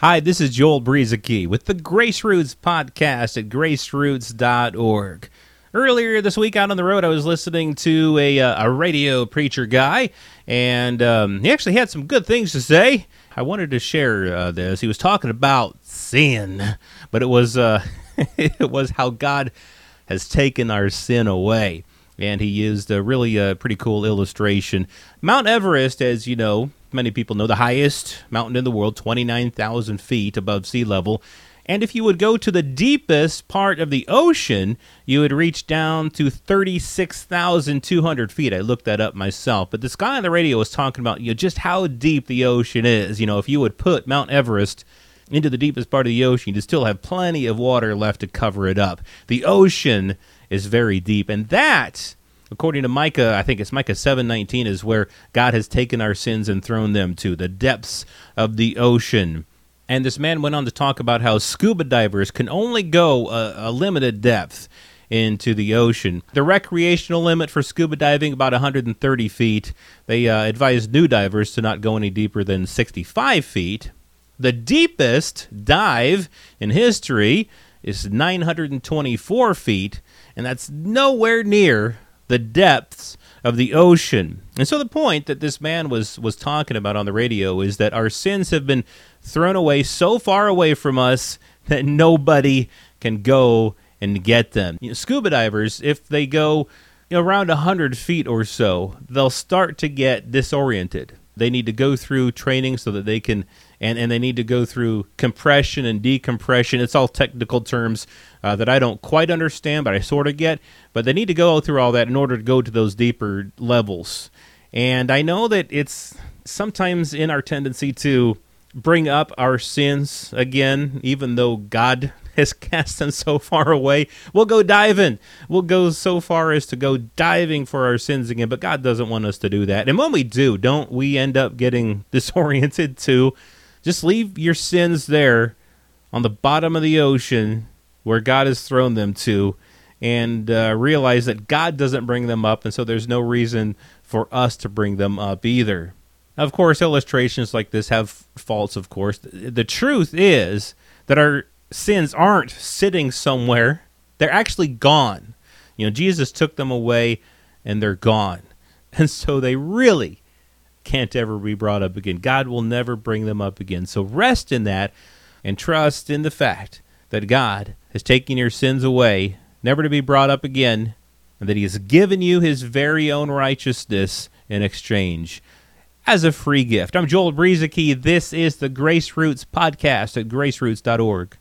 Hi, this is Joel Brueseke with the Grace Roots podcast at graceroots.org. Earlier this week out on the road, I was listening to a, uh, a radio preacher guy, and um, he actually had some good things to say. I wanted to share uh, this. He was talking about sin, but it was uh, it was how God has taken our sin away. And he used a really uh, pretty cool illustration. Mount Everest, as you know, many people know, the highest mountain in the world, 29,000 feet above sea level. And if you would go to the deepest part of the ocean, you would reach down to 36,200 feet. I looked that up myself. But this guy on the radio was talking about, you know, just how deep the ocean is. You know, if you would put Mount Everest into the deepest part of the ocean, you'd still have plenty of water left to cover it up. The ocean is very deep. And that according to Micah, I think it's Micah 7:19 is where God has taken our sins and thrown them to the depths of the ocean. And this man went on to talk about how scuba divers can only go a, a limited depth into the ocean. The recreational limit for scuba diving about 130 feet. They uh, advise new divers to not go any deeper than 65 feet. The deepest dive in history is 924 feet, and that's nowhere near the depths of the ocean. And so the point that this man was was talking about on the radio is that our sins have been thrown away so far away from us that nobody can go and get them. You know, scuba divers, if they go you know, around 100 feet or so, they'll start to get disoriented. They need to go through training so that they can and, and they need to go through compression and decompression. It's all technical terms uh, that I don't quite understand, but I sort of get. But they need to go through all that in order to go to those deeper levels. And I know that it's sometimes in our tendency to bring up our sins again, even though God has cast them so far away. We'll go diving. We'll go so far as to go diving for our sins again, but God doesn't want us to do that. And when we do, don't we end up getting disoriented too? Just leave your sins there on the bottom of the ocean where God has thrown them to and uh, realize that God doesn't bring them up, and so there's no reason for us to bring them up either. Of course, illustrations like this have faults, of course. The truth is that our sins aren't sitting somewhere, they're actually gone. You know, Jesus took them away and they're gone. And so they really can't ever be brought up again. God will never bring them up again. So rest in that and trust in the fact that God has taken your sins away, never to be brought up again, and that He has given you His very own righteousness in exchange as a free gift. I'm Joel Brueseke. This is the Grace Roots podcast at graceroots.org.